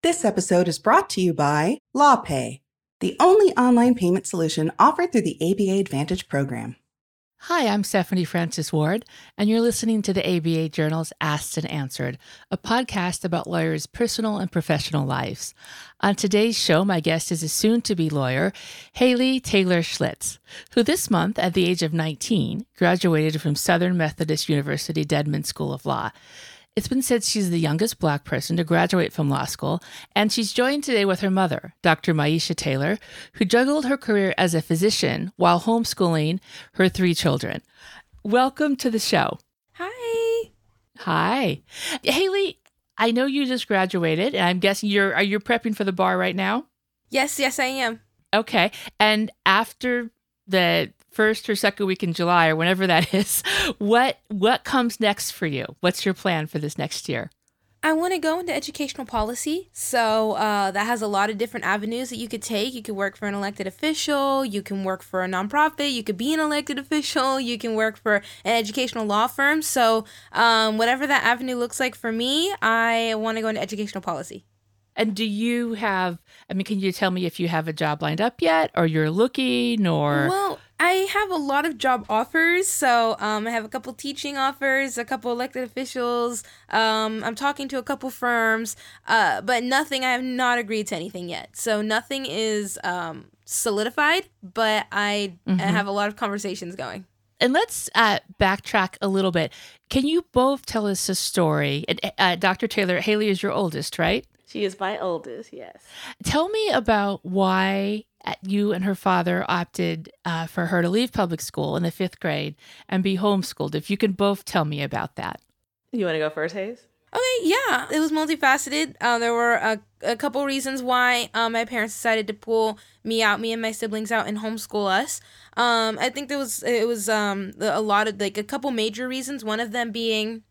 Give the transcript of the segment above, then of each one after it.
This episode is brought to you by LawPay, the only online payment solution offered through the ABA Advantage program. Hi, I'm Stephanie Francis Ward, and you're listening to the ABA Journal's Asked and Answered, a podcast about lawyers' personal and professional lives. On today's show, my guest is a soon to be lawyer, Haley Taylor Schlitz, who this month, at the age of 19, graduated from Southern Methodist University Dedman School of Law. It's been said she's the youngest black person to graduate from law school, and she's joined today with her mother, Dr. Myesha Taylor, who juggled her career as a physician while homeschooling her three children. Welcome to the show. Hi. Hi. Haley, I know you just graduated, and I'm guessing you're are you prepping for the bar right now? Yes, yes, I am. Okay. And after the first or second week in July or whenever that is, what what comes next for you? What's your plan for this next year? I want to go into educational policy. So uh, that has a lot of different avenues that you could take. You could work for an elected official, you can work for a nonprofit, you could be an elected official, you can work for an educational law firm. So, um, whatever that avenue looks like for me, I want to go into educational policy. And do you have, I mean, can you tell me if you have a job lined up yet or you're looking or? Well, I have a lot of job offers. So um, I have a couple teaching offers, a couple elected officials. Um, I'm talking to a couple firms, uh, but nothing, I have not agreed to anything yet. So nothing is um, solidified, but I, mm-hmm. I have a lot of conversations going. And let's uh, backtrack a little bit. Can you both tell us a story? Uh, Dr. Taylor, Haley is your oldest, right? She is my oldest, yes. Tell me about why uh, you and her father opted uh, for her to leave public school in the fifth grade and be homeschooled. If you can both tell me about that. You want to go first, Hayes? Okay, yeah, it was multifaceted. Uh, there were a, a couple reasons why um, my parents decided to pull me out, me and my siblings out, and homeschool us. Um, I think there was it was um, a lot of like a couple major reasons. One of them being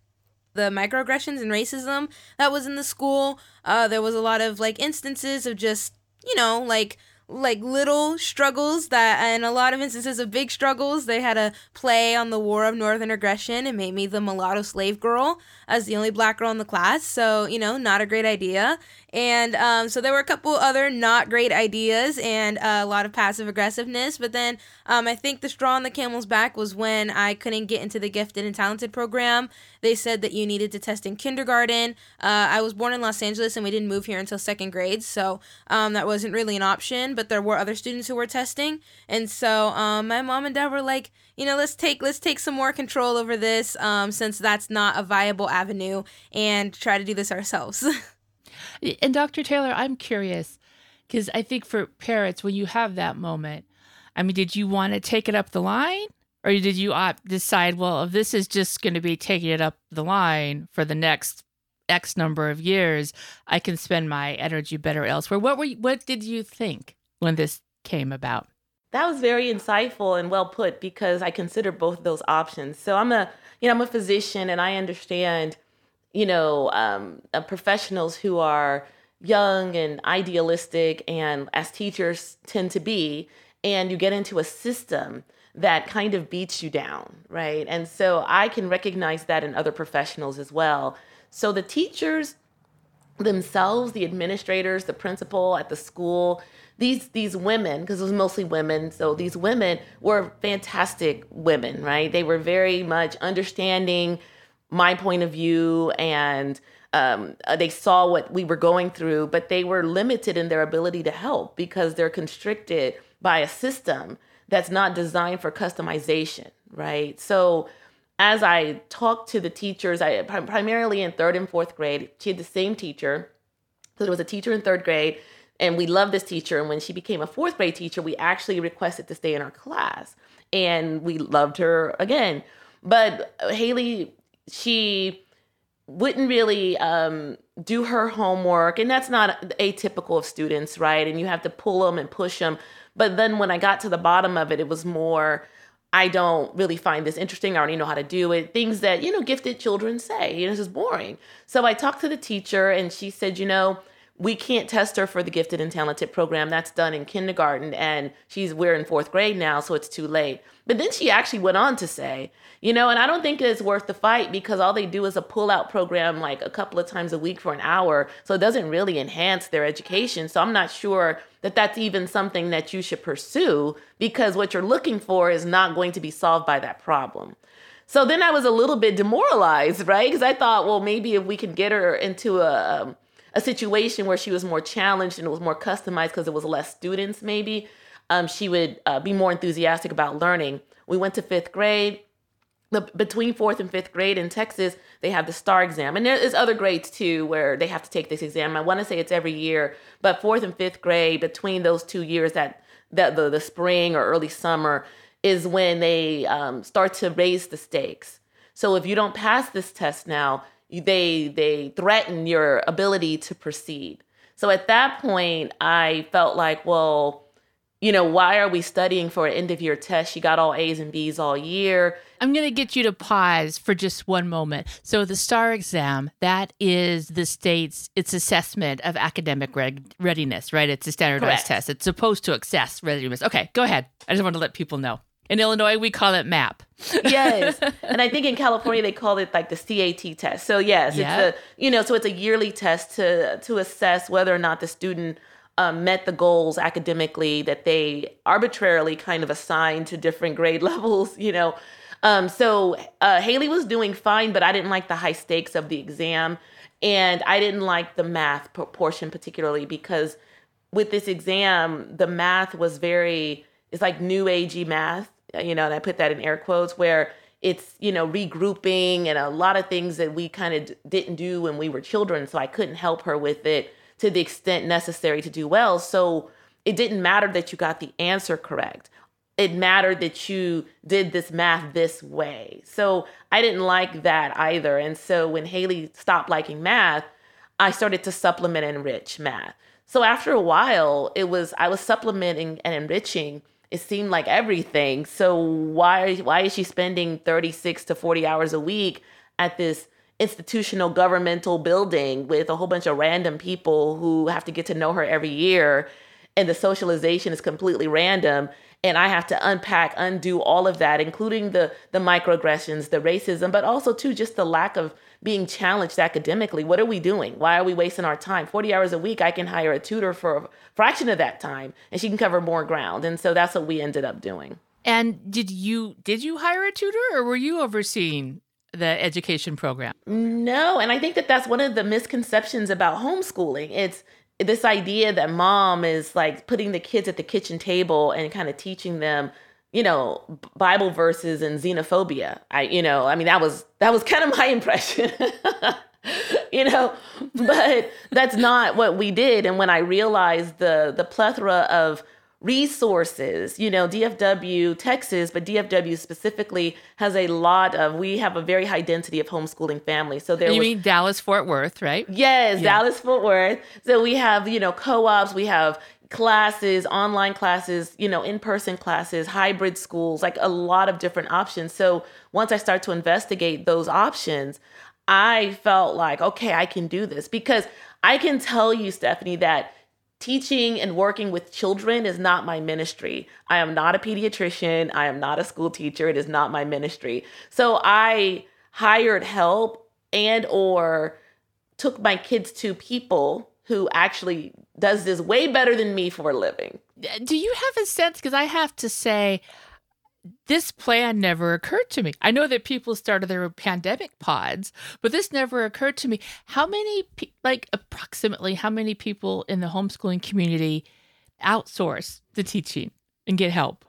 the microaggressions and racism that was in the school. Uh, there was a lot of like instances of just you know like like little struggles that and a lot of instances of big struggles they had a play on the war of northern aggression and made me the mulatto slave girl as the only black girl in the class so you know not a great idea and um, so there were a couple other not great ideas and uh, a lot of passive aggressiveness. But then um, I think the straw on the camel's back was when I couldn't get into the gifted and talented program. They said that you needed to test in kindergarten. Uh, I was born in Los Angeles and we didn't move here until second grade. So um, that wasn't really an option. But there were other students who were testing. And so um, my mom and dad were like, you know, let's take let's take some more control over this um, since that's not a viable avenue and try to do this ourselves. And Dr. Taylor, I'm curious because I think for parents, when you have that moment, I mean, did you want to take it up the line? Or did you opt, decide, well, if this is just going to be taking it up the line for the next X number of years, I can spend my energy better elsewhere. What were you, what did you think when this came about? That was very insightful and well put because I consider both those options. So I'm a, you know, I'm a physician and I understand you know, um, uh, professionals who are young and idealistic, and as teachers tend to be, and you get into a system that kind of beats you down, right? And so I can recognize that in other professionals as well. So the teachers themselves, the administrators, the principal at the school, these these women, because it was mostly women, so these women were fantastic women, right? They were very much understanding my point of view and um, uh, they saw what we were going through, but they were limited in their ability to help because they're constricted by a system that's not designed for customization, right? So as I talked to the teachers, I primarily in third and fourth grade, she had the same teacher. So there was a teacher in third grade, and we loved this teacher. And when she became a fourth grade teacher, we actually requested to stay in our class, and we loved her again. But Haley she wouldn't really um, do her homework and that's not atypical of students right and you have to pull them and push them but then when i got to the bottom of it it was more i don't really find this interesting. I already know how to do it. Things that you know gifted children say you know this is boring. So i talked to the teacher and she said you know we can't test her for the gifted and talented program. That's done in kindergarten, and she's we're in fourth grade now, so it's too late. But then she actually went on to say, you know, and I don't think it's worth the fight because all they do is a pull out program like a couple of times a week for an hour. So it doesn't really enhance their education. So I'm not sure that that's even something that you should pursue because what you're looking for is not going to be solved by that problem. So then I was a little bit demoralized, right? Because I thought, well, maybe if we can get her into a, um, a situation where she was more challenged and it was more customized because it was less students, maybe um, she would uh, be more enthusiastic about learning. We went to fifth grade the, between fourth and fifth grade in Texas, they have the STAAR exam. And there is other grades too where they have to take this exam. I want to say it's every year, but fourth and fifth grade, between those two years, that, that the, the spring or early summer, is when they um, start to raise the stakes. So if you don't pass this test now, they they threaten your ability to proceed. So at that point, I felt like, well, you know, why are we studying for an end of year test? She got all A's and B's all year. I'm going to get you to pause for just one moment. So, the STAAR exam, that is the state's its assessment of academic reg- readiness, right? It's a standardized Correct. test. It's supposed to assess readiness. Okay, go ahead. I just want to let people know. In Illinois, we call it MAP. yes. And I think in California they call it like the CAT test. So yes, Yeah. it's a you know, so it's a yearly test to to assess whether or not the student um, met the goals academically that they arbitrarily kind of assigned to different grade levels, you know. Um, so uh, Haley was doing fine, but I didn't like the high stakes of the exam. And I didn't like the math portion particularly because with this exam, the math was very, it's like new agey math, Uh, you know, and I put that in air quotes where it's, you know, regrouping and a lot of things that we kind of d- didn't do when we were children. So I couldn't help her with it to the extent necessary to do well. So it didn't matter that you got the answer correct. It mattered that you did this math this way. So I didn't like that either. And so when Haley stopped liking math, I started to supplement and enrich math. So after a while, it was I was supplementing and enriching. It seemed like everything. So why why is she spending 36 to 40 hours a week at this institutional governmental building with a whole bunch of random people who have to get to know her every year and the socialization is completely random and I have to unpack, undo all of that, including the the microaggressions, the racism, but also too just the lack of being challenged academically. What are we doing? Why are we wasting our time? 40 hours a week, I can hire a tutor for a fraction of that time and she can cover more ground. And so that's what we ended up doing. And did you did you hire a tutor or were you overseeing the education program? No, and I think that that's one of the misconceptions about homeschooling. It's this idea that mom is like putting the kids at the kitchen table and kind of teaching them, you know, Bible verses and xenophobia. I, you know, I mean that was that was kind of my impression. you know, but that's not what we did. And when I realized the the plethora of resources, you know, DFW, Texas, but DFW specifically has a lot of, we have a very high density of homeschooling families. So there you was, mean Dallas Fort Worth, right? yes, Yeah. Dallas Fort Worth. So we have, you know, co-ops, we have classes, online classes, you know, in-person classes, hybrid schools, like a lot of different options. So once I start to investigate those options, I felt like, okay, I can do this because I can tell you, Stephanie, that teaching and working with children is not my ministry. I am not a pediatrician. I am not a school teacher. It is not my ministry. So I hired help and or took my kids to people who actually does this way better than me for a living. Do you have a sense? Because I have to say, this plan never occurred to me. I know that people started their pandemic pods, but this never occurred to me. How many, like approximately, how many people in the homeschooling community outsource the teaching and get help?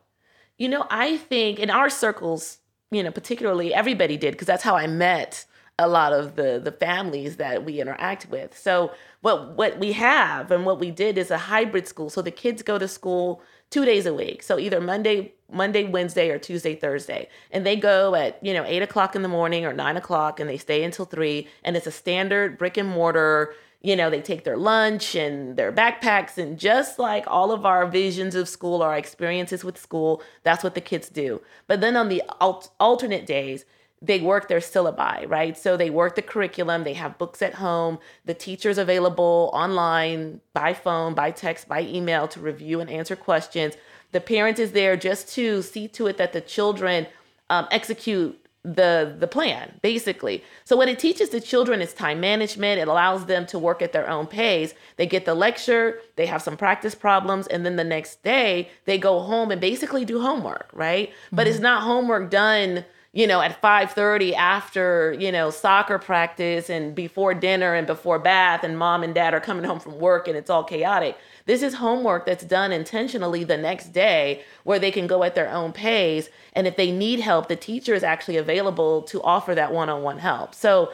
You know, I think in our circles, you know, particularly everybody did because that's how I met a lot of the the families that we interact with. So what what we have and what we did is a hybrid school. So the kids go to school two days a week. So either Monday, Monday, Wednesday, or Tuesday, Thursday, and they go at you know eight o'clock in the morning or nine o'clock, and they stay until three. And it's a standard brick and mortar. You know, they take their lunch and their backpacks, and just like all of our visions of school, our experiences with school, that's what the kids do. But then on the alt- alternate days, they work their syllabi, right? So they work the curriculum, they have books at home, the teacher's available online, by phone, by text, by email to review and answer questions. The parent is there just to see to it that the children um, execute the the plan basically so what it teaches the children is time management it allows them to work at their own pace they get the lecture they have some practice problems and then the next day they go home and basically do homework right mm-hmm. but it's mm-hmm. not homework done you know at 5:30 after you know soccer practice and before dinner and before bath and mom and dad are coming home from work and it's all chaotic this is homework that's done intentionally the next day where they can go at their own pace. And if they need help, the teacher is actually available to offer that one-on-one help. So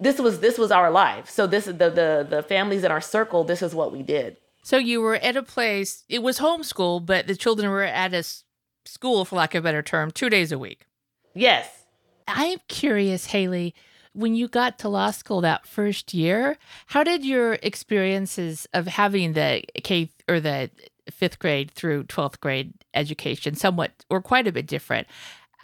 this was this was our life. So this is the the the families in our circle, this is what we did. So you were at a place, it was homeschool, but the children were at a school, for lack of a better term, two days a week. Yes. I'm curious, Haley, when you got to law school that first year, how did your experiences of having the K or the fifth grade through 12th grade education somewhat or quite a bit different?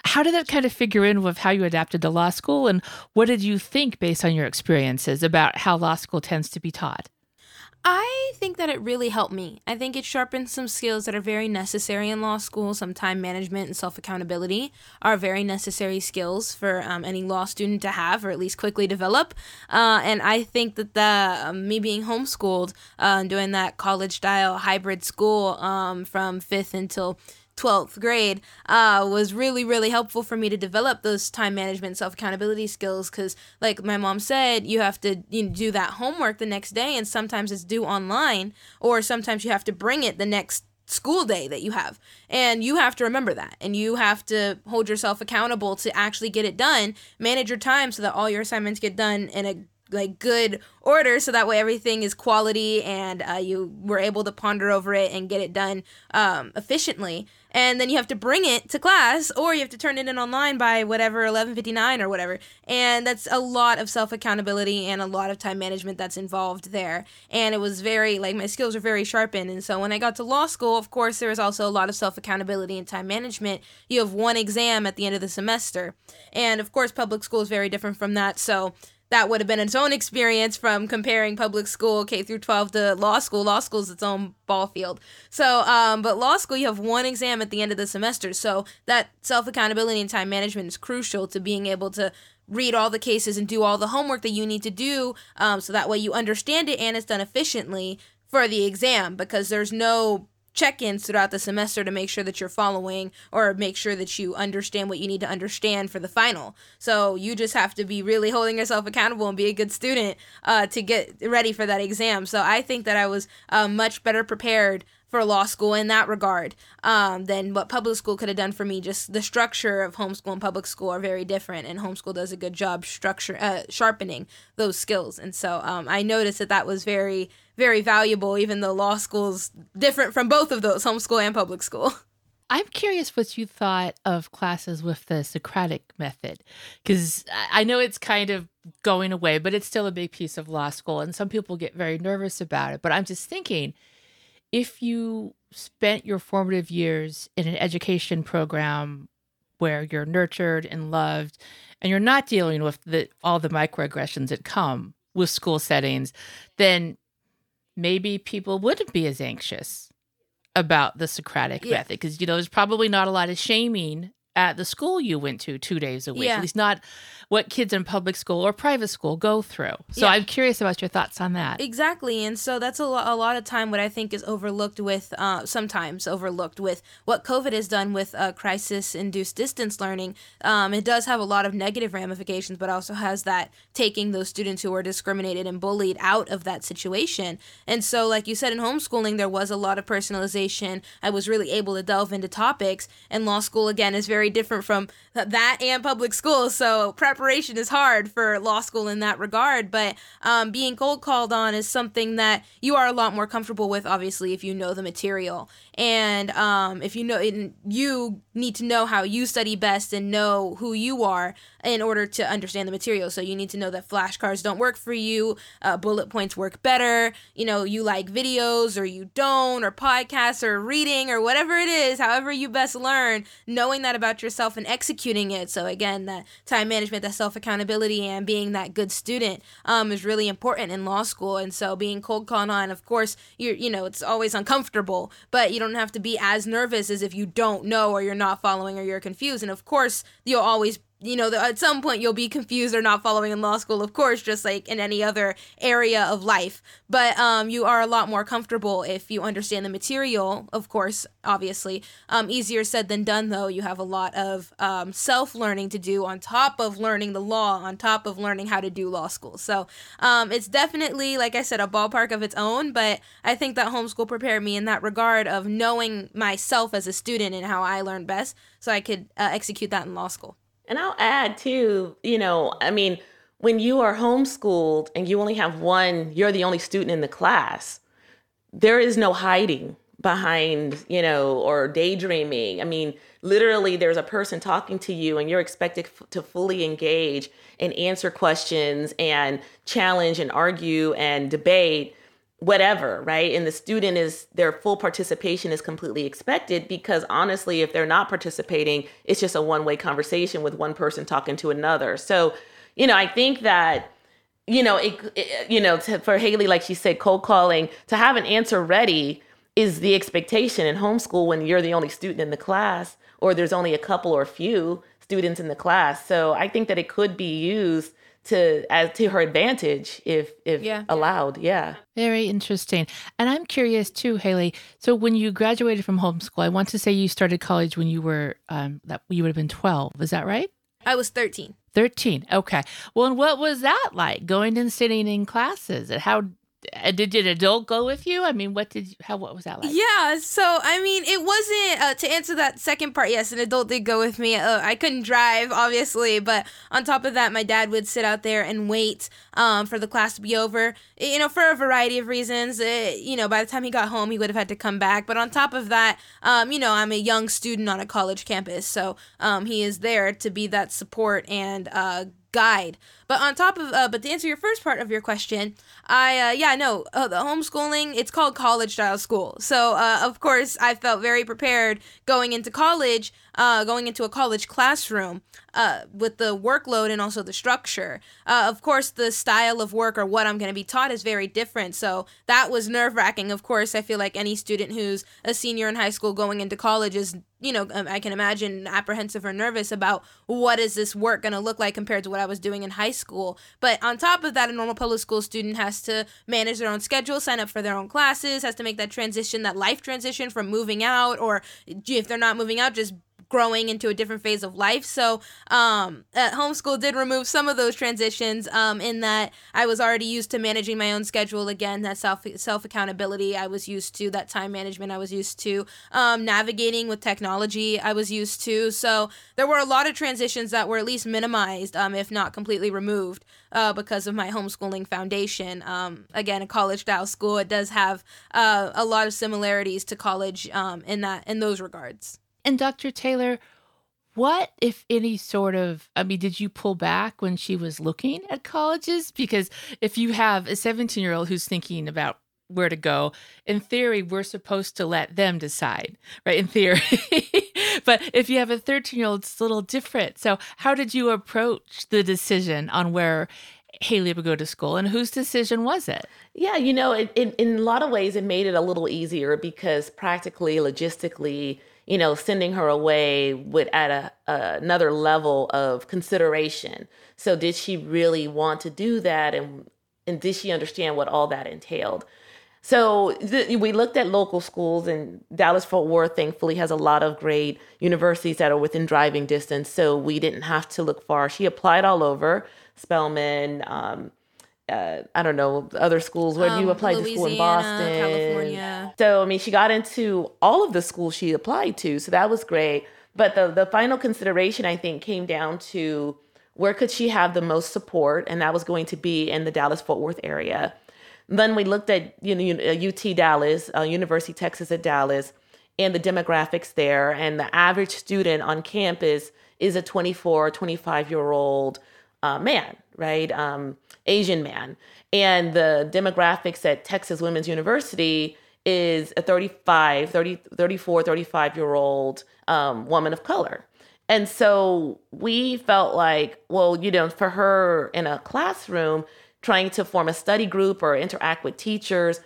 How did that kind of figure in with how you adapted to law school? And what did you think based on your experiences about how law school tends to be taught? I think that it really helped me. I think it sharpened some skills that are very necessary in law school. Some time management and self accountability are very necessary skills for um, any law student to have, or at least quickly develop. Uh, and I think that the um, me being homeschooled, uh, doing that college style hybrid school um, from fifth until 12th grade uh, was really really helpful for me to develop those time management self accountability skills because like my mom said you have to you know, do that homework the next day and sometimes it's due online or sometimes you have to bring it the next school day that you have. And you have to remember that and you have to hold yourself accountable to actually get it done manage your time so that all your assignments get done in a like good order so that way everything is quality and uh, you were able to ponder over it and get it done um, efficiently and then you have to bring it to class or you have to turn it in online by whatever 11:59 or whatever. And that's a lot of self accountability and a lot of time management that's involved there. And it was very like my skills were very sharpened. And so when I got to law school of course there was also a lot of self accountability and time management. You have one exam at the end of the semester. And of course public school is very different from that. So that would have been its own experience from comparing public school K through 12 to law school. Law school is its own ball field. So, um, but law school, you have one exam at the end of the semester. So that self accountability and time management is crucial to being able to read all the cases and do all the homework that you need to do. Um, so that way you understand it and it's done efficiently for the exam because there's no check-ins throughout the semester to make sure that you're following or make sure that you understand what you need to understand for the final. So you just have to be really holding yourself accountable and be a good student uh, to get ready for that exam. So I think that I was uh, much better prepared for law school in that regard um, than what public school could have done for me. Just the structure of homeschool and public school are very different, and homeschool does a good job structure uh, sharpening those skills. And so um, I noticed that that was very very valuable, even though law school's different from both of those, homeschool and public school. I'm curious what you thought of classes with the Socratic method, because I know it's kind of going away, but it's still a big piece of law school, and some people get very nervous about it. But I'm just thinking if you spent your formative years in an education program where you're nurtured and loved, and you're not dealing with the, all the microaggressions that come with school settings, then maybe people wouldn't be as anxious about the Socratic yeah. method because you know there's probably not a lot of shaming at the school you went to two days a week. Yeah. At least not what kids in public school or private school go through. So yeah. I'm curious about your thoughts on that. Exactly. And so that's a, lo- a lot of time what I think is overlooked with, uh, sometimes overlooked with what COVID has done with uh, crisis induced distance learning. Um, it does have a lot of negative ramifications, but also has that taking those students who are discriminated and bullied out of that situation. And so, like you said, in homeschooling, there was a lot of personalization. I was really able to delve into topics. And law school, again, is very very different from that and public school. So preparation is hard for law school in that regard. But um, being cold called on is something that you are a lot more comfortable with, obviously, if you know the material. And um, if you know, you need to know how you study best and know who you are in order to understand the material. So you need to know that flashcards don't work for you, uh, bullet points work better. You know, you like videos or you don't, or podcasts or reading or whatever it is, however you best learn, knowing that about about yourself and executing it. So again, that time management, that self accountability, and being that good student um, is really important in law school. And so being cold called on, of course, you're you know it's always uncomfortable, but you don't have to be as nervous as if you don't know or you're not following or you're confused. And of course, you'll always you know, at some point you'll be confused or not following in law school, of course, just like in any other area of life. But um, you are a lot more comfortable if you understand the material, of course, obviously. Um, easier said than done, though. You have a lot of um, self learning to do on top of learning the law, on top of learning how to do law school. So um, it's definitely, like I said, a ballpark of its own. But I think that homeschool prepared me in that regard of knowing myself as a student and how I learned best so I could uh, execute that in law school. And I'll add too, you know, I mean, when you are homeschooled and you only have one, you're the only student in the class, there is no hiding behind, you know, or daydreaming. I mean, literally, there's a person talking to you and you're expected f- to fully engage and answer questions and challenge and argue and debate whatever, right? And the student is their full participation is completely expected because honestly, if they're not participating, it's just a one way conversation with one person talking to another. So, you know, I think that you know, it, it you know, to, for Haley, like she said, cold calling to have an answer ready is the expectation in homeschool when you're the only student in the class or there's only a couple or few students in the class. So I think that it could be used to as to her advantage if if yeah. allowed. Yeah. Very interesting. And I'm curious too, Haley. So when you graduated from homeschool, I want to say you started college when you were um that you would have been 12. Is that right? I was 13. 13. Okay. Well, and what was that like going and sitting in classes? And how did an adult go with you? I mean, what did you, how what was that like? Yeah, so I mean, it wasn't uh, to answer that second part. Yes, an adult did go with me. Uh, I couldn't drive, obviously, but on top of that, my dad would sit out there and wait um, for the class to be over. You know, for a variety of reasons. It, uh, you know, by the time he got home, he would have had to come back. But on top of that, um, you know, I'm a young student on a college campus, so um, he is there to be that support and uh, guide. But on top of, uh, but to answer your first part of your question, I, uh, yeah, no, uh, the homeschooling, it's called college style school. So, uh, of course, I felt very prepared going into college, uh, going into a college classroom uh, with the workload and also the structure. Uh, of course, the style of work or what I'm going to be taught is very different. So that was nerve wracking. Of course, I feel like any student who's a senior in high school going into college is, you know, um, I can imagine apprehensive or nervous about what is this work going to look like compared to what I was doing in high school. But on top of that, a normal public school student has to manage their own schedule, sign up for their own classes, has to make that transition, that life transition from moving out, or if they're not moving out, just growing into a different phase of life. So, um, homeschool did remove some of those transitions. Um, in that I was already used to managing my own schedule. Again, that self self accountability. I was used to that time management. I was used to um, navigating with technology. I was used to. So there were a lot of transitions that were at least minimized, um, if not completely removed, uh, because of my homeschooling foundation. Um, again, a college style school. It does have uh, a lot of similarities to college um, in that in those regards. And Dr. Taylor, what, if any, sort of, I mean, did you pull back when she was looking at colleges? Because if you have a 17 year old who's thinking about where to go, in theory, we're supposed to let them decide, right? In theory. but if you have a 13 year old, it's a little different. So, how did you approach the decision on where Haley would go to school and whose decision was it? Yeah, you know, it, it, in a lot of ways, it made it a little easier because practically, logistically, you know, sending her away would add a, a, another level of consideration. So did she really want to do that and and did she understand what all that entailed? So th- we looked at local schools and Dallas Fort Worth thankfully has a lot of great universities that are within driving distance. So we didn't have to look far. She applied all over Spelman, um, uh, I don't know other schools. Where um, you applied Louisiana, to school in Boston, California. So I mean, she got into all of the schools she applied to, so that was great. But the the final consideration I think came down to where could she have the most support, and that was going to be in the Dallas Fort Worth area. Then we looked at you know UT Dallas, uh, University of Texas at Dallas, and the demographics there, and the average student on campus is a 24, 25 year old uh, man, right? Um, Asian man. And the demographics at Texas Women's University is a 35, 30, 34, 35 year old um, woman of color. And so we felt like, well, you know, for her in a classroom, trying to form a study group or interact with teachers,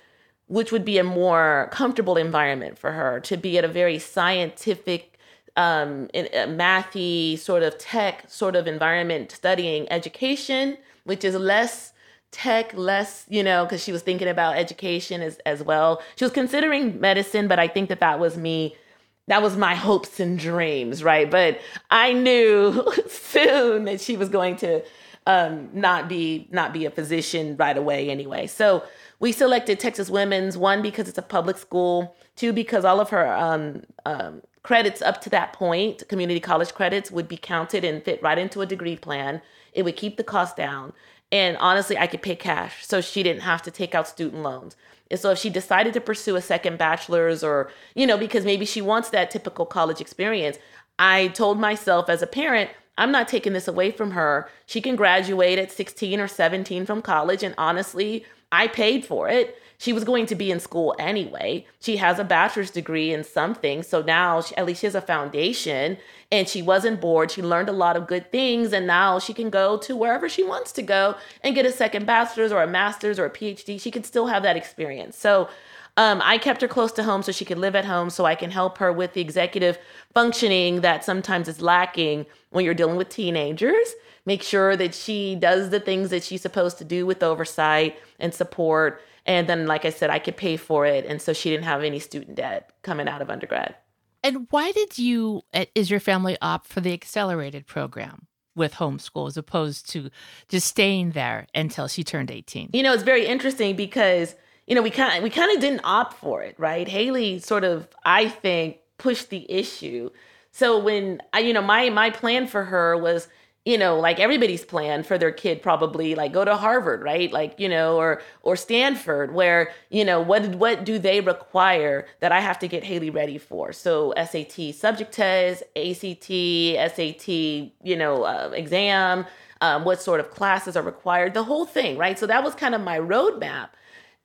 which would be a more comfortable environment for her to be at a very scientific, um, in a mathy sort of tech sort of environment studying education, which is less tech, less, you know, because she was thinking about education as, as well. She was considering medicine, but I think that that was me that was my hopes and dreams, right? But I knew soon that she was going to um, not be not be a physician right away anyway. So we selected Texas Women's one because it's a public school, two because all of her um, um, credits up to that point, community college credits, would be counted and fit right into a degree plan. It would keep the cost down, and honestly, I could pay cash, so she didn't have to take out student loans. And so if she decided to pursue a second bachelor's or, you know, because maybe she wants that typical college experience, I told myself as a parent, I'm not taking this away from her. She can graduate at 16 or 17 from college. And honestly, I paid for it. She was going to be in school anyway. She has a bachelor's degree in something. So now she, at least she has a foundation and she wasn't bored. She learned a lot of good things. And now she can go to wherever she wants to go and get a second bachelor's or a master's or a PhD. She could still have that experience. So um, I kept her close to home so she could live at home so I can help her with the executive functioning that sometimes is lacking when you're dealing with teenagers. Make sure that she does the things that she's supposed to do with oversight and support. And then, like I said, I could pay for it. And so she didn't have any student debt coming out of undergrad. And why did you, eh, is your family opt for the accelerated program? with homeschool as opposed to just staying there until she turned 18 you know it's very interesting because you know we kind of we kind of didn't opt for it right haley sort of i think pushed the issue so when I, you know, my my plan for her was, you know, like everybody's plan for their kid probably like go to Harvard, right? Like, you know, or or Stanford, where, you know, what what do they require that I have to get Haley ready for? So SAT subject test, ACT, SAT, you know, uh, exam, um, what sort of classes are required, the whole thing, right? So that was kind of my roadmap.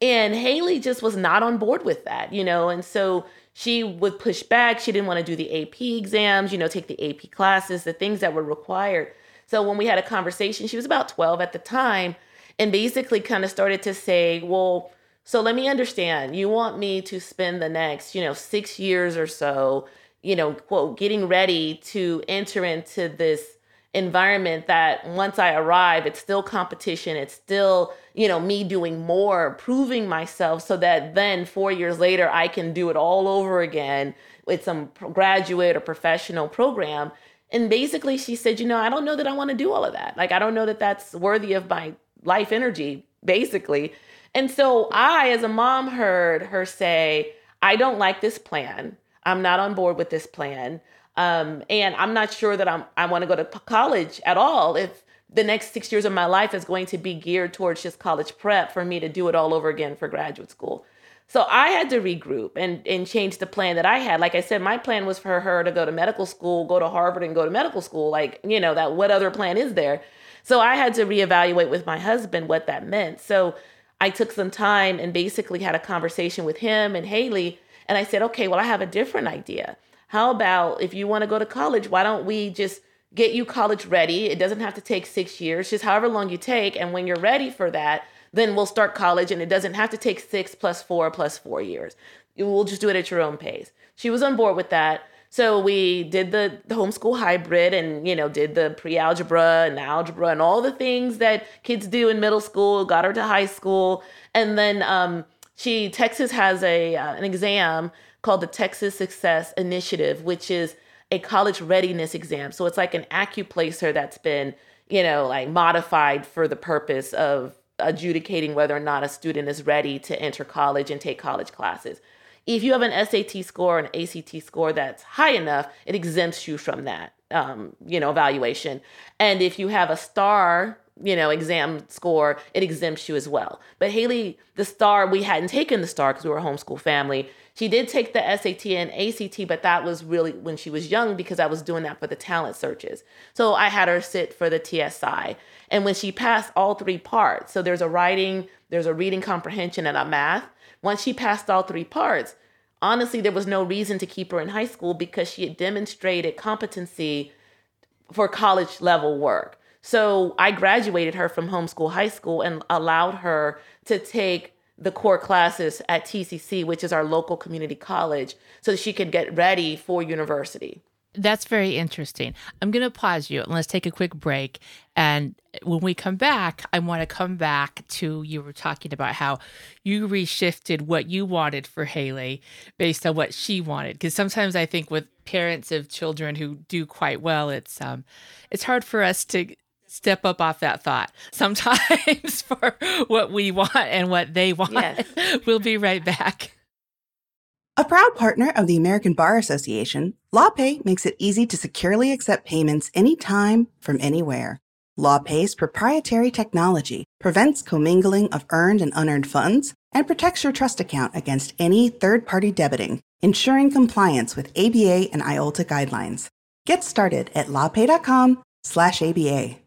And Haley just was not on board with that, you know, and so she would push back. She didn't want to do the AP exams, you know, take the AP classes, the things that were required. So when we had a conversation, she was about 12 at the time, and basically kind of started to say, well, so let me understand. You want me to spend the next, you know, six years or so, you know, quote, getting ready to enter into this environment that once I arrive, it's still competition. It's still, you know, me doing more, proving myself so that then four years later, I can do it all over again with some graduate or professional program. And basically, she said, you know, I don't know that I want to do all of that. Like, I don't know that that's worthy of my life energy, basically. And so I, as a mom, heard her say, I don't like this plan. I'm not on board with this plan. Um, and I'm not sure that I'm I want to go to college at all if the next six years of my life is going to be geared towards just college prep for me to do it all over again for graduate school. So I had to regroup and and change the plan that I had. Like I said, my plan was for her to go to medical school, go to Harvard and go to medical school. Like, you know, that what other plan is there? So I had to reevaluate with my husband what that meant. So I took some time and basically had a conversation with him and Haley. And I said, okay, well, I have a different idea. How about if you want to go to college, why don't we just get you college ready? It doesn't have to take six years, just however long you take. And when you're ready for that, then we'll start college and it doesn't have to take six plus four plus four years. We'll just do it at your own pace. She was on board with that. So we did the, the homeschool hybrid and, you know, did the pre-algebra and algebra and all the things that kids do in middle school, got her to high school. And then um, she, Texas has a, uh, an exam called the Texas Success Initiative, which is a college readiness exam. So it's like an AccuPlacer that's been, you know, like modified for the purpose of adjudicating whether or not a student is ready to enter college and take college classes. If you have an SAT score, an ACT score that's high enough, it exempts you from that, um, you know, evaluation. And if you have a STAAR you know, exam score, it exempts you as well. But Haley, the STAAR, we hadn't taken the STAAR because we were a homeschool family. She did take the SAT and ACT, but that was really when she was young because I was doing that for the talent searches. So I had her sit for the TSI. And when she passed all three parts, so there's a writing, there's a reading comprehension, and a math. Once she passed all three parts, honestly, there was no reason to keep her in high school because she had demonstrated competency for college level work. So I graduated her from homeschool high school and allowed her to take the core classes at TCC, which is our local community college, so she could get ready for university. That's very interesting. I'm going to pause you and let's take a quick break. And when we come back, I want to come back to you were talking about how you reshifted what you wanted for Haley based on what she wanted. Because sometimes I think with parents of children who do quite well, it's um, it's hard for us to step up off that thought sometimes for what we want and what they want. Yes. we'll be right back. A proud partner of the American Bar Association, LawPay makes it easy to securely accept payments anytime from anywhere. LawPay's proprietary technology prevents commingling of earned and unearned funds and protects your trust account against any third-party debiting, ensuring compliance with ABA and IOLTA guidelines. Get started at lawpay.com/aba.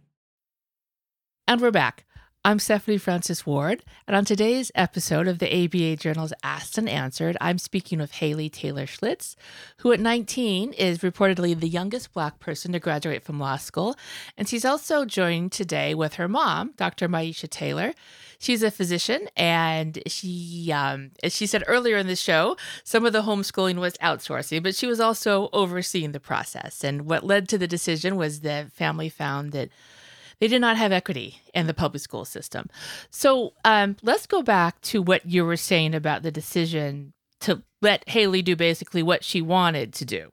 And we're back. I'm Stephanie Francis Ward, and on today's episode of the ABA Journal's Asked and Answered, I'm speaking with Haley Taylor Schlitz, who at 19 is reportedly the youngest Black person to graduate from law school. And she's also joined today with her mom, Dr. Myesha Taylor. She's a physician, and she, um, as she said earlier in the show, some of the homeschooling was outsourcing, but she was also overseeing the process. And what led to the decision was the family found that they did not have equity in the public school system. So um, let's go back to what you were saying about the decision to let Haley do basically what she wanted to do.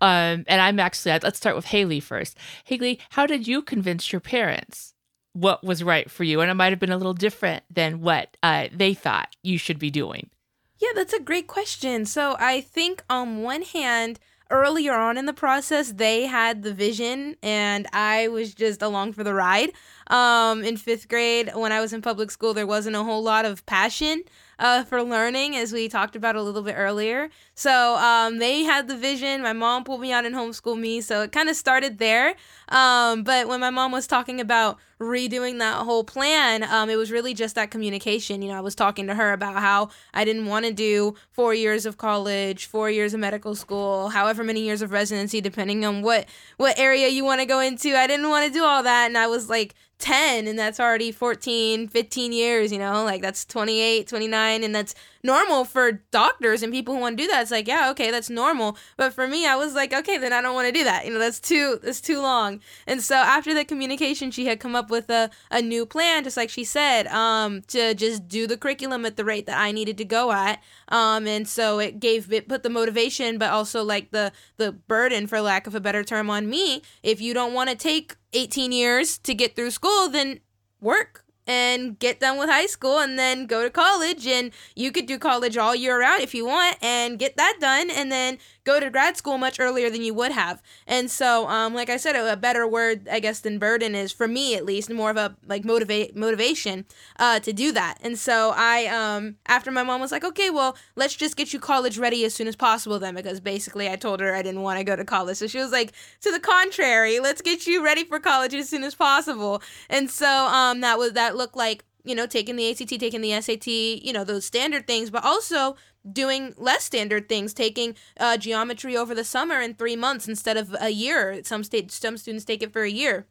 Um, and I'm actually, let's start with Haley first. Haley, how did you convince your parents what was right for you? And it might have been a little different than what uh, they thought you should be doing. Yeah, that's a great question. So I think on one hand, earlier on in the process, they had the vision and I was just along for the ride. Um, in fifth grade, when I was in public school, there wasn't a whole lot of passion uh, for learning, as we talked about a little bit earlier. So um, they had the vision. My mom pulled me out and homeschooled me. So it kind of started there. Um, but when my mom was talking about redoing that whole plan, um, it was really just that communication. You know, I was talking to her about how I didn't want to do four years of college, four years of medical school, however many years of residency, depending on what what area you want to go into. I didn't want to do all that, and I was like 10 and that's already 14 15 years you know like that's 28 29 and that's normal for doctors and people who want to do that. It's like yeah okay that's normal. But for me i was like okay then i don't want to do that. You know that's too that's too long. And so after the communication she had come up with a, a new plan just like she said um to just do the curriculum at the rate that i needed to go at. Um and so it gave it put the motivation but also like the the burden for lack of a better term on me. If you don't want to take 18 years to get through school, then work and get done with high school and then go to college. And you could do college all year round if you want and get that done. And then go to grad school much earlier than you would have. And so um, like i said a better word i guess than burden is for me at least more of a like motivate motivation uh, to do that. And so i um, after my mom was like okay well let's just get you college ready as soon as possible then because basically i told her i didn't want to go to college. So she was like to the contrary let's get you ready for college as soon as possible. And so um, that was that looked like you know taking the ACT, taking the SAT, you know those standard things, but also doing less standard things, taking uh, geometry over the summer in three months instead of a year. Some state some students take it for a year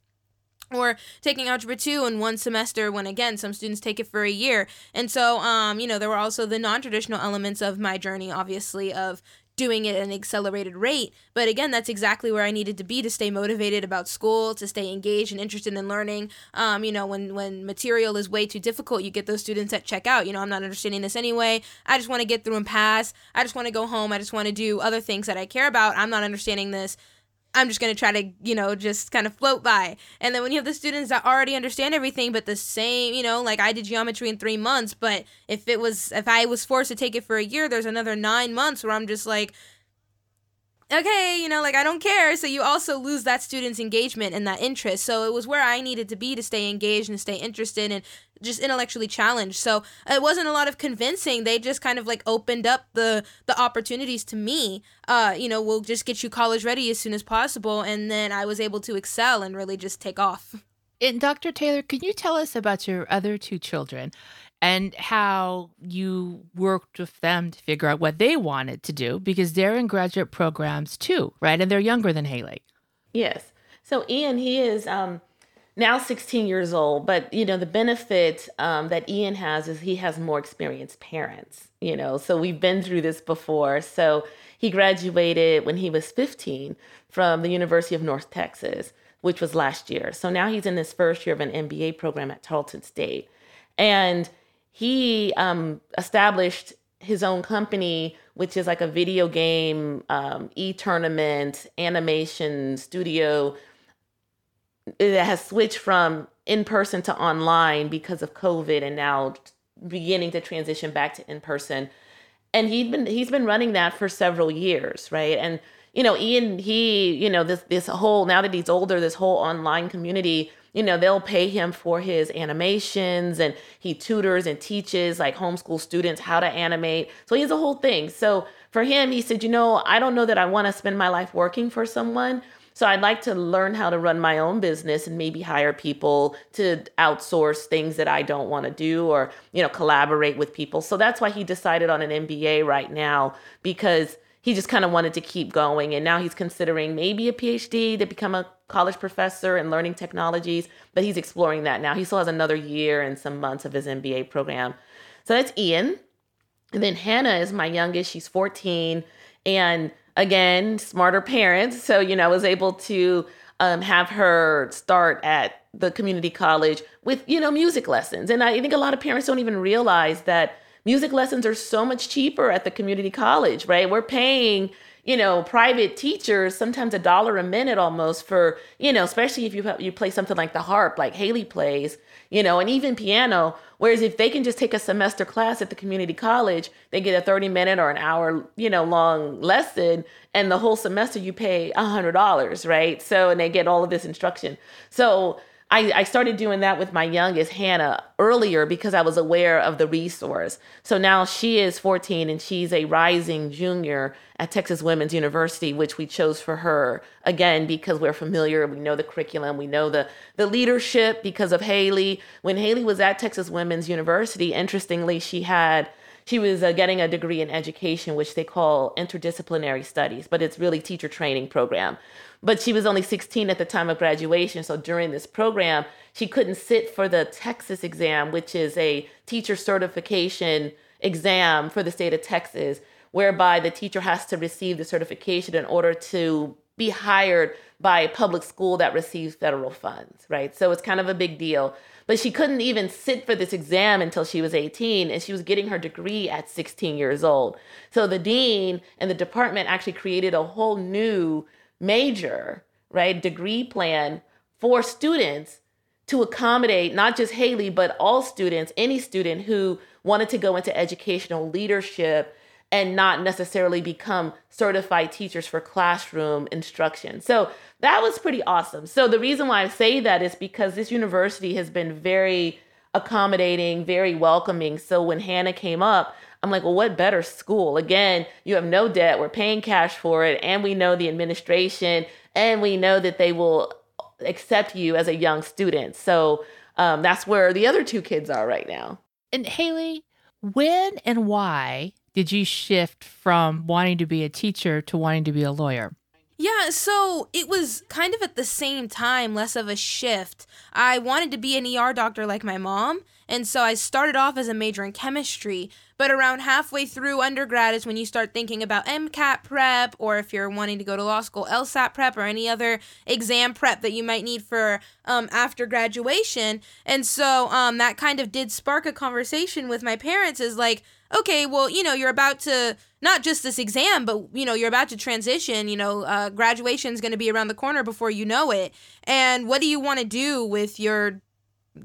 or taking algebra 2 in one semester when again some students take it for a year and so um you know there were also the non-traditional elements of my journey obviously of doing it at an accelerated rate. But again, that's exactly where I needed to be to stay motivated about school, to stay engaged and interested in learning. Um, you know, when when material is way too difficult, you get those students that check out. You know, I'm not understanding this anyway. I just want to get through and pass. I just want to go home. I just want to do other things that I care about. I'm not understanding this. I'm just going to try to, you know, just kind of float by. And then when you have the students that already understand everything, but the same, you know, like I did geometry in three months, but if it was, if I was forced to take it for a year, there's another nine months where I'm just like, okay, you know, like I don't care. So you also lose that student's engagement and that interest. So it was where I needed to be to stay engaged and stay interested and just intellectually challenged. So it wasn't a lot of convincing. They just kind of like opened up the the opportunities to me. Uh, you know, we'll just get you college ready as soon as possible and then I was able to excel and really just take off. And Dr. Taylor, can you tell us about your other two children and how you worked with them to figure out what they wanted to do because they're in graduate programs too, right? And they're younger than Haley. Yes. So Ian, he is um, now 16 years old, but you know the benefit um, that Ian has is he has more experienced parents. You know, so we've been through this before. So he graduated when he was 15 from the University of North Texas, which was last year. So now he's in his first year of an MBA program at Tarleton State, and he um, established his own company, which is like a video game um, e tournament animation studio that has switched from in person to online because of COVID and now beginning to transition back to in person. And he'd been he's been running that for several years, right? And you know, Ian, he, you know, this this whole now that he's older, this whole online community, you know, they'll pay him for his animations and he tutors and teaches like homeschool students how to animate. So he has a whole thing. So for him, he said, you know, I don't know that I want to spend my life working for someone. So I'd like to learn how to run my own business and maybe hire people to outsource things that I don't want to do or, you know, collaborate with people. So that's why he decided on an MBA right now because he just kind of wanted to keep going and now he's considering maybe a PhD to become a college professor in learning technologies, but he's exploring that now. He still has another year and some months of his MBA program. So that's Ian. And then Hannah is my youngest. She's 14 and again, smarter parents. So, you know, I was able to um, have her start at the community college with, you know, music lessons. And I think a lot of parents don't even realize that music lessons are so much cheaper at the community college, right? We're paying you know, private teachers sometimes a dollar a minute almost for, you know, especially if you you play something like the harp, like Haley plays, you know, and even piano. Whereas if they can just take a semester class at the community college, they get a 30 minute or an hour, you know, long lesson, and the whole semester you pay a hundred dollars, right? So and they get all of this instruction. So I, I started doing that with my youngest, Hannah, earlier because I was aware of the resource. So now she is 14 and she's a rising junior at Texas Women's University, which we chose for her again because we're familiar. We know the curriculum, we know the, the leadership because of Haley. When Haley was at Texas Women's University, interestingly, she had she was uh, getting a degree in education, which they call interdisciplinary studies, but it's really teacher training program but she was only 16 at the time of graduation. So during this program, she couldn't sit for the TExES exam, which is a teacher certification exam for the state of Texas, whereby the teacher has to receive the certification in order to be hired by a public school that receives federal funds, right? So it's kind of a big deal. But she couldn't even sit for this exam until she was 18, and she was getting her degree at 16 years old. So the dean and the department actually created a whole new major, right, degree plan for students to accommodate not just Haley, but all students, any student who wanted to go into educational leadership and not necessarily become certified teachers for classroom instruction. So that was pretty awesome. So the reason why I say that is because this university has been very accommodating, very welcoming. So when Hannah came up, I'm like, well, what better school? Again, you have no debt. We're paying cash for it. And we know the administration and we know that they will accept you as a young student. So um, that's where the other two kids are right now. And Haley, when and why did you shift from wanting to be a teacher to wanting to be a lawyer? Yeah, so it was kind of at the same time, less of a shift. I wanted to be an ER doctor like my mom, and so I started off as a major in chemistry. But around halfway through undergrad is when you start thinking about MCAT prep, or if you're wanting to go to law school, LSAT prep, or any other exam prep that you might need for um, after graduation. And so um, that kind of did spark a conversation with my parents is like, okay, well, you know, you're about to not just this exam, but you know, you're about to transition. You know, uh, graduation is going to be around the corner before you know it. And what do you want to do with your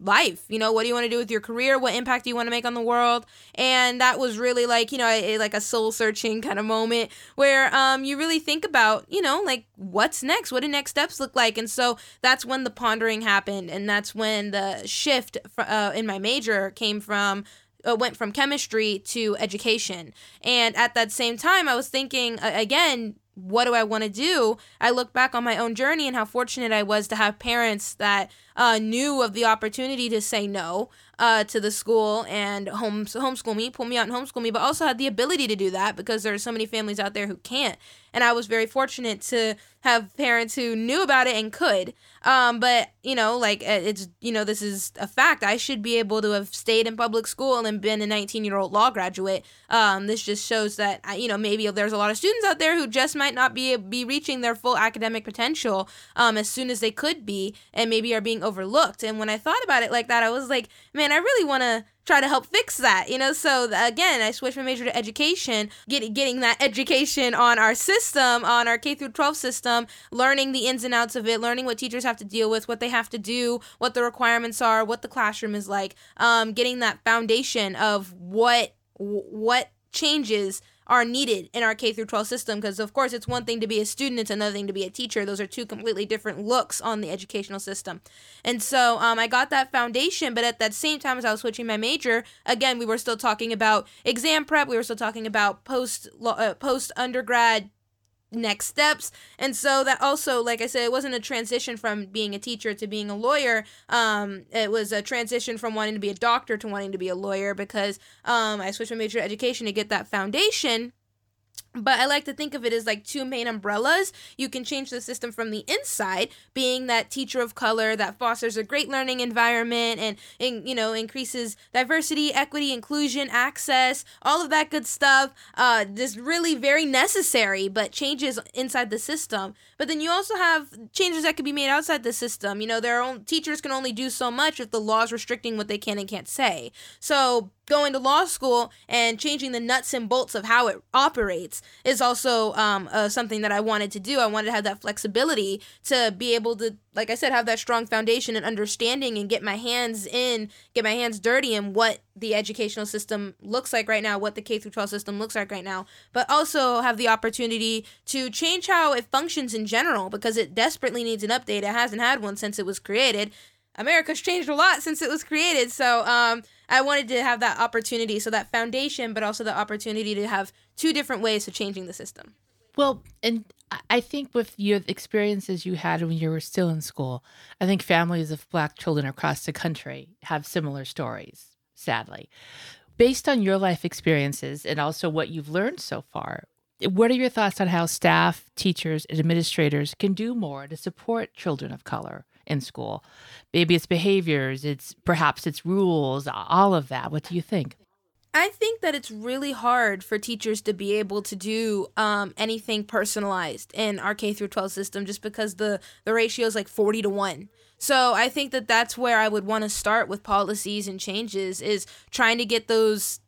life you know what do you want to do with your career what impact do you want to make on the world and that was really like you know a, like a soul searching kind of moment where um you really think about you know like what's next what do next steps look like and so that's when the pondering happened and that's when the shift uh, in my major came from uh, went from chemistry to education. And at that same time, I was thinking uh, again, what do I want to do? I look back on my own journey and how fortunate I was to have parents that uh, knew of the opportunity to say no. uh, to the school and home homeschool me, pull me out and homeschool me, but also had the ability to do that because there are so many families out there who can't. And I was very fortunate to have parents who knew about it and could. Um, but you know, like uh, it's you know, this is a fact. I should be able to have stayed in public school and been a 19 year old law graduate. Um, this just shows that you know maybe there's a lot of students out there who just might not be be reaching their full academic potential um, as soon as they could be, and maybe are being overlooked. And when I thought about it like that, I was like, man, I really want to try to help fix that you know? So again i switched my major to education get, getting that education on our system on our k through 12 system learning the ins and outs of it learning what teachers have to deal with what they have to do what the requirements are what the classroom is like um, getting that foundation of what what changes are needed in our K through 12 system because of course it's one thing to be a student it's another thing to be a teacher. Those are two completely different looks on the educational system. And so um, I got that foundation but at that same time as I was switching my major again we were still talking about exam prep we were still talking about post uh, post undergrad next steps. And so that also like i said it wasn't a transition from being a teacher to being a lawyer. Um, it was a transition from wanting to be a doctor to wanting to be a lawyer because um, i switched my major to education to get that foundation but I like to think of it as like two main umbrellas. You can change the system from the inside, being that teacher of color that fosters a great learning environment and, and you know increases diversity, equity, inclusion, access, all of that good stuff. Uh, just really very necessary, but changes inside the system. But then you also have changes that could be made outside the system. You know, their own teachers can only do so much if the law is restricting what they can and can't say. So going to law school and changing the nuts and bolts of how it operates is also um, uh, something that I wanted to do. I wanted to have that flexibility to be able to, like I said, have that strong foundation and understanding and get my hands in, get my hands dirty in what the educational system looks like right now, what the K through 12 system looks like right now, but also have the opportunity to change how it functions in general because it desperately needs an update. It hasn't had one since it was created. America's changed a lot since it was created. So um, I wanted to have that opportunity, so that foundation, but also the opportunity to have two different ways of changing the system. Well, and I think with your experiences you had when you were still in school, I think families of Black children across the country have similar stories, sadly. Based on your life experiences and also what you've learned so far, what are your thoughts on how staff, teachers, and administrators can do more to support children of color in school? Maybe it's behaviors, it's perhaps it's rules, all of that. What do you think? I think that it's really hard for teachers to be able to do um, anything personalized in our K through 12 system just because the the ratio is like 40 to 1. So I think that that's where I would want to start with policies and changes is trying to get those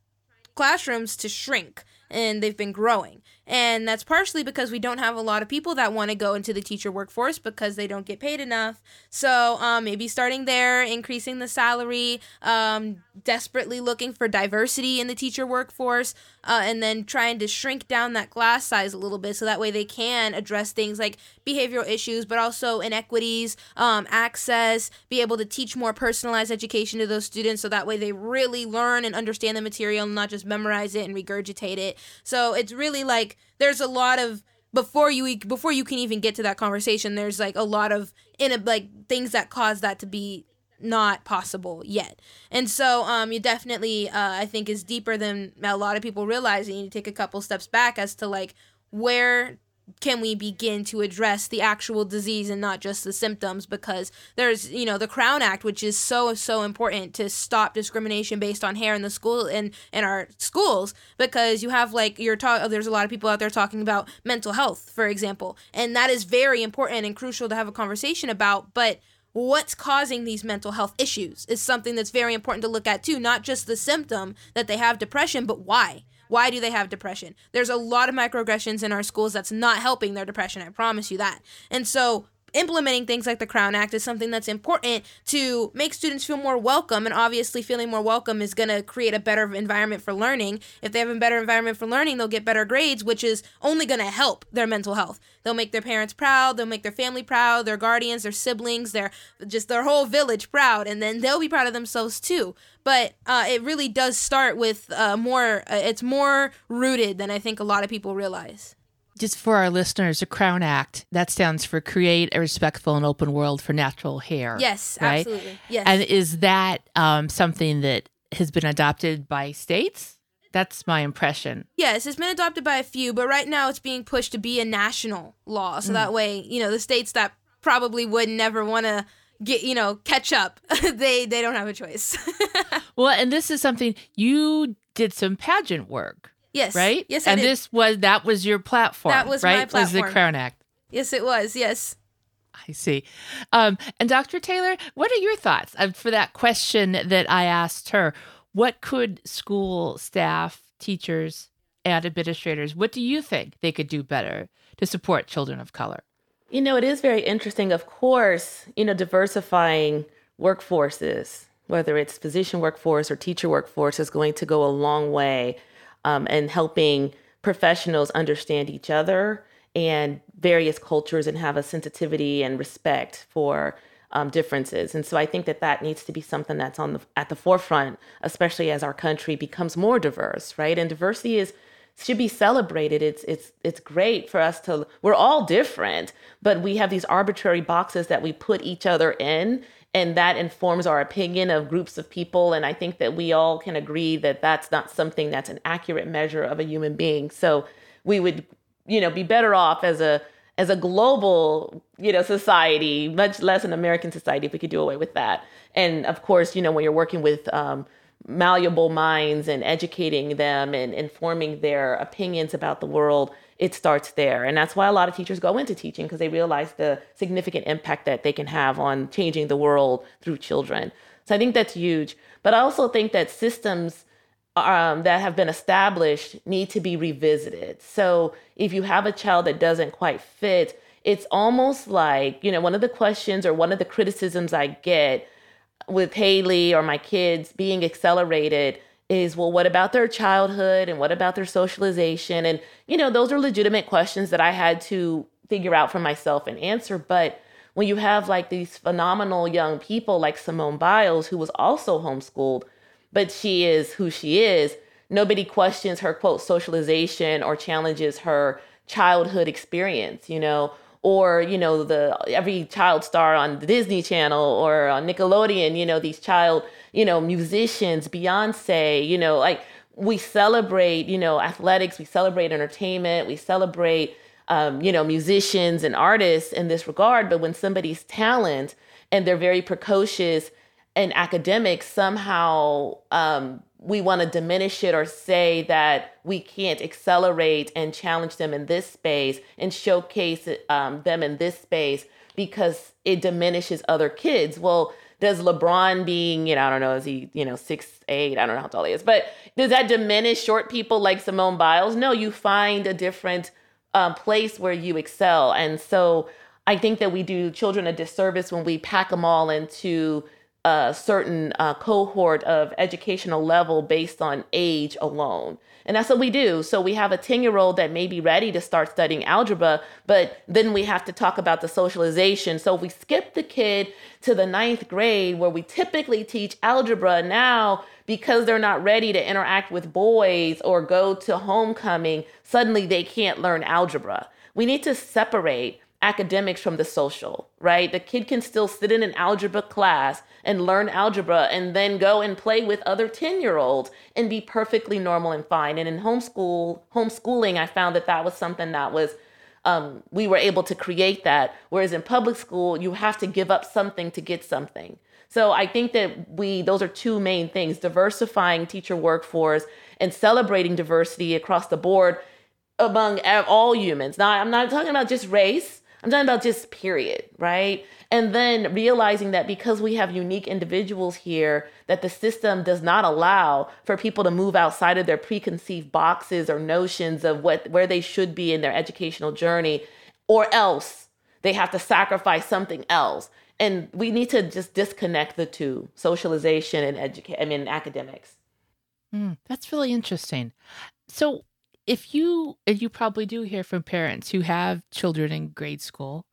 classrooms to shrink and they've been growing. And that's partially because we don't have a lot of people that want to go into the teacher workforce because they don't get paid enough. So um, maybe starting there, increasing the salary, um, desperately looking for diversity in the teacher workforce, uh, and then trying to shrink down that class size a little bit so that way they can address things like behavioral issues, but also inequities, um, access, be able to teach more personalized education to those students so that way they really learn and understand the material and not just memorize it and regurgitate it. So it's really like there's a lot of before you before you can even get to that conversation there's like a lot of in a, like things that cause that to be not possible yet. And so um you definitely uh, i think is deeper than a lot of people realize and you need to take a couple steps back as to like where can we begin to address the actual disease and not just the symptoms because there's you know the crown act which is so so important to stop discrimination based on hair in the school in in our schools because you have like you're talking there's a lot of people out there talking about mental health for example and that is very important and crucial to have a conversation about but what's causing these mental health issues is something that's very important to look at too not just the symptom that they have depression but why why do they have depression? There's a lot of microaggressions in our schools that's not helping their depression. I promise you that. And so implementing things like the Crown Act is something that's important to make students feel more welcome. And obviously, feeling more welcome is going to create a better environment for learning. If they have a better environment for learning, they'll get better grades, which is only going to help their mental health. They'll make their parents proud, they'll make their family proud, their guardians, their siblings, their just their whole village proud, and then they'll be proud of themselves too. But uh, it really does start with uh, more. Uh, it's more rooted than I think a lot of people realize. Just for our listeners, the Crown Act that stands for Create a Respectful and Open World for Natural Hair. Yes, right? absolutely. Yes. And is that um, something that has been adopted by states? That's my impression. Yes, it's been adopted by a few, but right now it's being pushed to be a national law. So that way, you know, the states that probably would never want to get, you know, catch up, they they don't have a choice. Well, and this is something you did some pageant work, yes. right? Yes, I and did. this was that was your platform. That was my right? Was the. Crown Act. yes, it was. Yes. I see. Um, and Dr. Taylor, what are your thoughts uh, for that question that I asked her? What could school staff, teachers, and administrators, what do you think they could do better to support children of color? You know, it is very interesting. Of course, you know, diversifying workforces, whether it's physician workforce or teacher workforce, is going to go a long way um, in helping professionals understand each other and various cultures and have a sensitivity and respect for um, differences. And so I think that that needs to be something that's on the at the forefront, especially as our country becomes more diverse, right? And diversity is should be celebrated. It's it's it's great for us to we're all different, but we have these arbitrary boxes that we put each other in and that informs our opinion of groups of people and I think that we all can agree that that's not something that's an accurate measure of a human being. So we would you know be better off as a as a global you know society much less an american society if we could do away with that and of course you know when you're working with um, malleable minds and educating them and informing their opinions about the world it starts there. And that's why a lot of teachers go into teaching because they realize the significant impact that they can have on changing the world through children. So i think that's huge. But i also think that systems um, that have been established need to be revisited. So if you have a child that doesn't quite fit, it's almost like, you know, one of the questions or one of the criticisms I get with Haley or my kids being accelerated is, well, what about their childhood and what about their socialization? And, you know, those are legitimate questions that I had to figure out for myself and answer. But when you have like these phenomenal young people like Simone Biles, who was also homeschooled, but she is who she is. Nobody questions her quote socialization or challenges her childhood experience, you know, or you know the every child star on the Disney Channel or on Nickelodeon, you know, these child, you know, musicians, Beyonce, you know, like we celebrate, you know, athletics, we celebrate entertainment, we celebrate um, you know, musicians and artists in this regard, but when somebody's talent and they're very precocious and academics, somehow um, we want to diminish it or say that we can't accelerate and challenge them in this space and showcase um, them in this space because it diminishes other kids. Well, does LeBron being, you know, I don't know, is he, you know, six, eight, I don't know how tall he is, but does that diminish short people like Simone Biles? No, you find a different um, place where you excel. And so I think that we do children a disservice when we pack them all into a certain uh, cohort of educational level based on age alone. And that's what we do. So we have a 10 year old that may be ready to start studying algebra, but then we have to talk about the socialization. So we skip the kid to the ninth grade where we typically teach algebra now, because they're not ready to interact with boys or go to homecoming, suddenly they can't learn algebra. We need to separate academics from the social, right? The kid can still sit in an algebra class and learn algebra and then go and play with other 10 year olds and be perfectly normal and fine. And in homeschool, homeschooling, I found that that was something that was, um, we were able to create that. Whereas in public school, you have to give up something to get something. So I think that we, those are two main things diversifying teacher workforce and celebrating diversity across the board among all humans. Now, I'm not talking about just race. I'm talking about just period, right? And then realizing that because we have unique individuals here, that the system does not allow for people to move outside of their preconceived boxes or notions of what where they should be in their educational journey, or else they have to sacrifice something else. And we need to just disconnect the two, socialization and educate I mean academics. Mm, that's really interesting. So if you and you probably do hear from parents who have children in grade school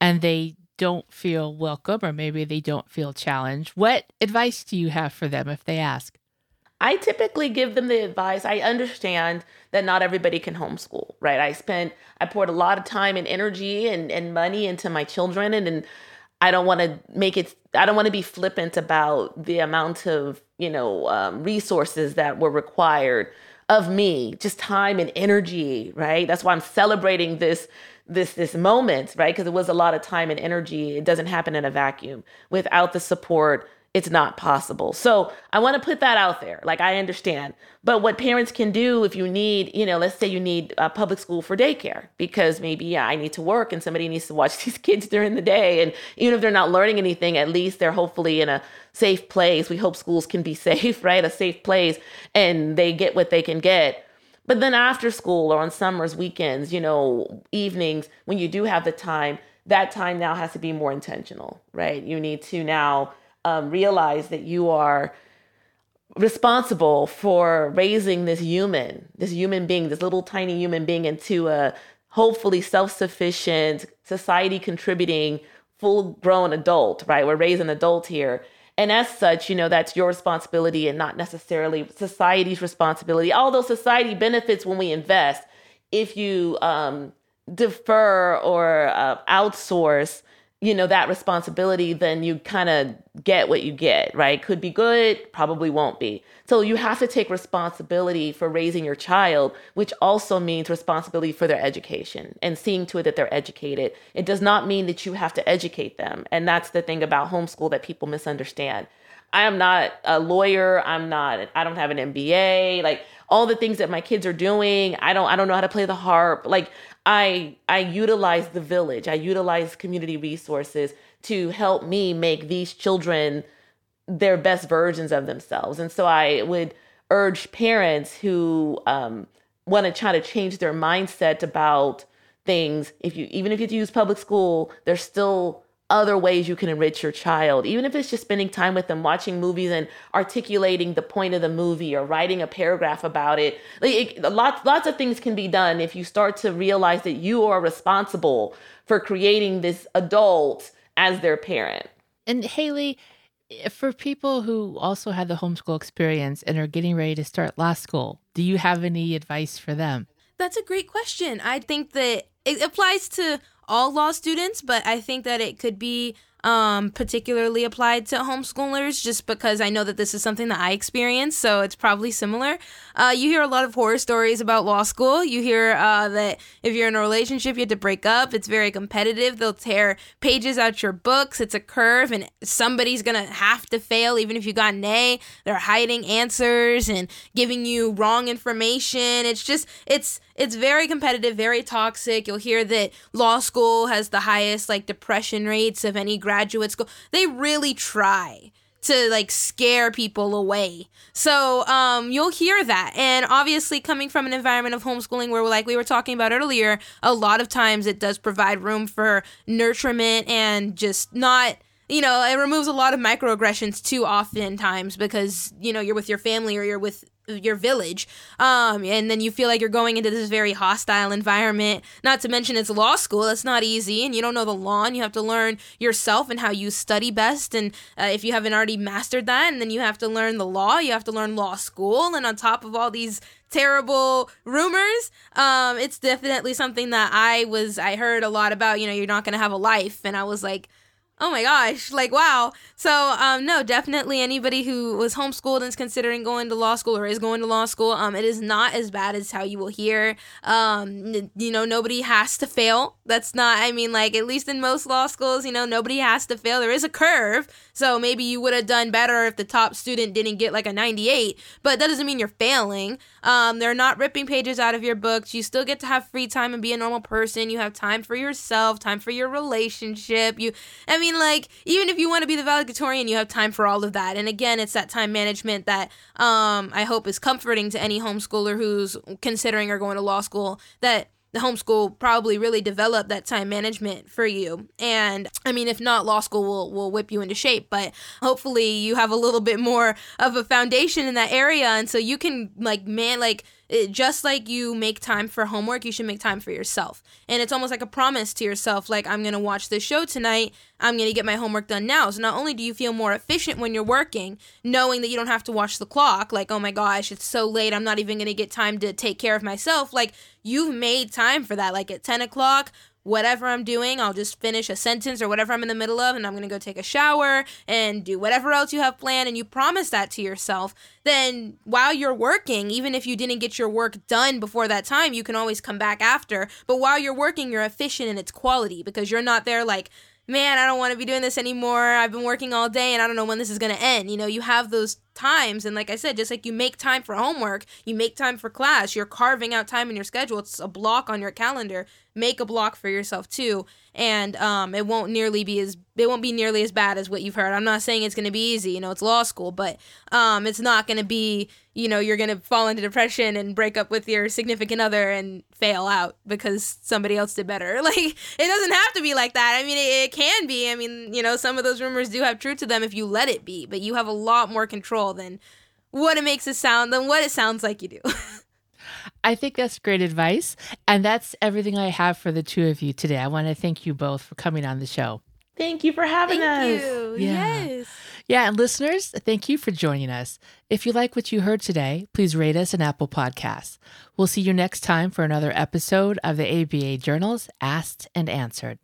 and they don't feel welcome or maybe they don't feel challenged what advice do you have for them if they ask I typically give them the advice. I understand that not everybody can homeschool, right? I spent, I poured a lot of time and energy and, and money into my children, and, and I don't want to make it, I don't want to be flippant about the amount of, you know, um, resources that were required of me, just time and energy, right? That's why I'm celebrating this this this moment, right? Because it was a lot of time and energy. It doesn't happen in a vacuum. Without the support, it's not possible. So I want to put that out there. Like I understand, but what parents can do if you need, you know, let's say you need a public school for daycare because maybe yeah, I need to work and somebody needs to watch these kids during the day, and even if they're not learning anything, at least they're hopefully in a safe place. We hope schools can be safe, right? A safe place, and they get what they can get. But then after school or on summers, weekends, you know, evenings, when you do have the time, that time now has to be more intentional, right? You need to now um, realize that you are responsible for raising this human, this human being, this little tiny human being into a hopefully self sufficient, society contributing, full grown adult, right? We're raising adult here. And as such, you know, that's your responsibility and not necessarily society's responsibility. Although society benefits when we invest, if you um, defer or uh, outsource you know that responsibility then you kind of get what you get right? Could be good probably won't be. So you have to take responsibility for raising your child which also means responsibility for their education and seeing to it that they're educated. It does not mean that you have to educate them and that's the thing about homeschool that people misunderstand. I am not a lawyer i'm not i don't have an mba like all the things that my kids are doing i don't i don't know how to play the harp. Like I I utilize the village. I utilize community resources to help me make these children their best versions of themselves. And so I would urge parents who um, want to try to change their mindset about things. If you even if you use public school, there's still other ways you can enrich your child, even if it's just spending time with them, watching movies and articulating the point of the movie or writing a paragraph about it. Like it, lots, lots of things can be done if you start to realize that you are responsible for creating this adult as their parent. And Haley, eh, for people who also had the homeschool experience and are getting ready to start law school, do you have any advice for them? That's a great question. I think that it applies to all law students, but I think that it could be um, particularly applied to homeschoolers just because I know that this is something that I experience, so it's probably similar. Uh, you hear a lot of horror stories about law school. You hear uh, that if you're in a relationship, you have to break up. It's very competitive. They'll tear pages out your books. It's a curve, and somebody's gonna have to fail, even if you got an A. They're hiding answers and giving you wrong information. It's just it's it's very competitive, very toxic. You'll hear that law school has the highest like depression rates of any graduate school. They really try to like scare people away. So um, you'll hear that. And obviously, coming from an environment of homeschooling where, like we were talking about earlier, a lot of times it does provide room for nurturement and just not. You know, it removes a lot of microaggressions too often times because, you know, you're with your family or you're with your village um and then you feel like you're going into this very hostile environment. Not to mention it's law school that's not easy and you don't know the law and you have to learn yourself and how you study best and uh, if you haven't already mastered that and then you have to learn the law you have to learn law school and on top of all these terrible rumors um it's definitely something that i was i heard a lot about you know you're not going to have a life and i was like Oh my gosh, like wow. So, um no, definitely anybody who was homeschooled and is considering going to law school or is going to law school, um it is not as bad as how you will hear. Um you know, nobody has to fail. That's not I mean like at least in most law schools, you know, nobody has to fail. There is a curve. So maybe you would have done better if the top student didn't get like a 98, but that doesn't mean you're failing. Um they're not ripping pages out of your books. You still get to have free time and be a normal person. You have time for yourself, time for your relationship. You I mean like, even if you want to be the valedictorian, you have time for all of that. And again, it's that time management that um, I hope is comforting to any homeschooler who's considering or going to law school that the homeschool probably really developed that time management for you. And I mean, if not, law school will, will whip you into shape, but hopefully you have a little bit more of a foundation in that area. And so you can like, man, like, it, just like you make time for homework, you should make time for yourself. And it's almost like a promise to yourself like, I'm going to watch this show tonight. I'm going to get my homework done now. So not only do you feel more efficient when you're working, knowing that you don't have to watch the clock, like, oh my gosh, it's so late. I'm not even going to get time to take care of myself. Like, you've made time for that. Like at 10 o'clock, whatever I'm doing, I'll just finish a sentence or whatever I'm in the middle of, and I'm gonna go take a shower and do whatever else you have planned, and you promise that to yourself, then while you're working, even if you didn't get your work done before that time, you can always come back after. But while you're working, you're efficient in its quality because you're not there like, man, I don't want to be doing this anymore. I've been working all day and I don't know when this is to end. You know, you have those times. And like I said, just like you make time for homework, you make time for class, you're carving out time in your schedule. It's a block on your calendar. Make a block for yourself too. And um, it won't nearly be as it won't be nearly as bad as what you've heard. I'm not saying it's going to be easy. You know, it's law school, but um, it's not going to be. You know, you're going to fall into depression and break up with your significant other and fail out because somebody else did better. Like it doesn't have to be like that. I mean, it, it can be. I mean, you know, some of those rumors do have truth to them if you let it be, but you have a lot more control than what it makes it sound than what it sounds like you do. I think that's great advice. And that's everything I have for the two of you today. I want to thank you both for coming on the show. Thank you for having us. Thank us. you. Yeah. Yes. Yeah, and listeners, thank you for joining us. If you like what you heard today, please rate us an Apple Podcasts. We'll see you next time for another episode of the ABA Journals Asked and Answered.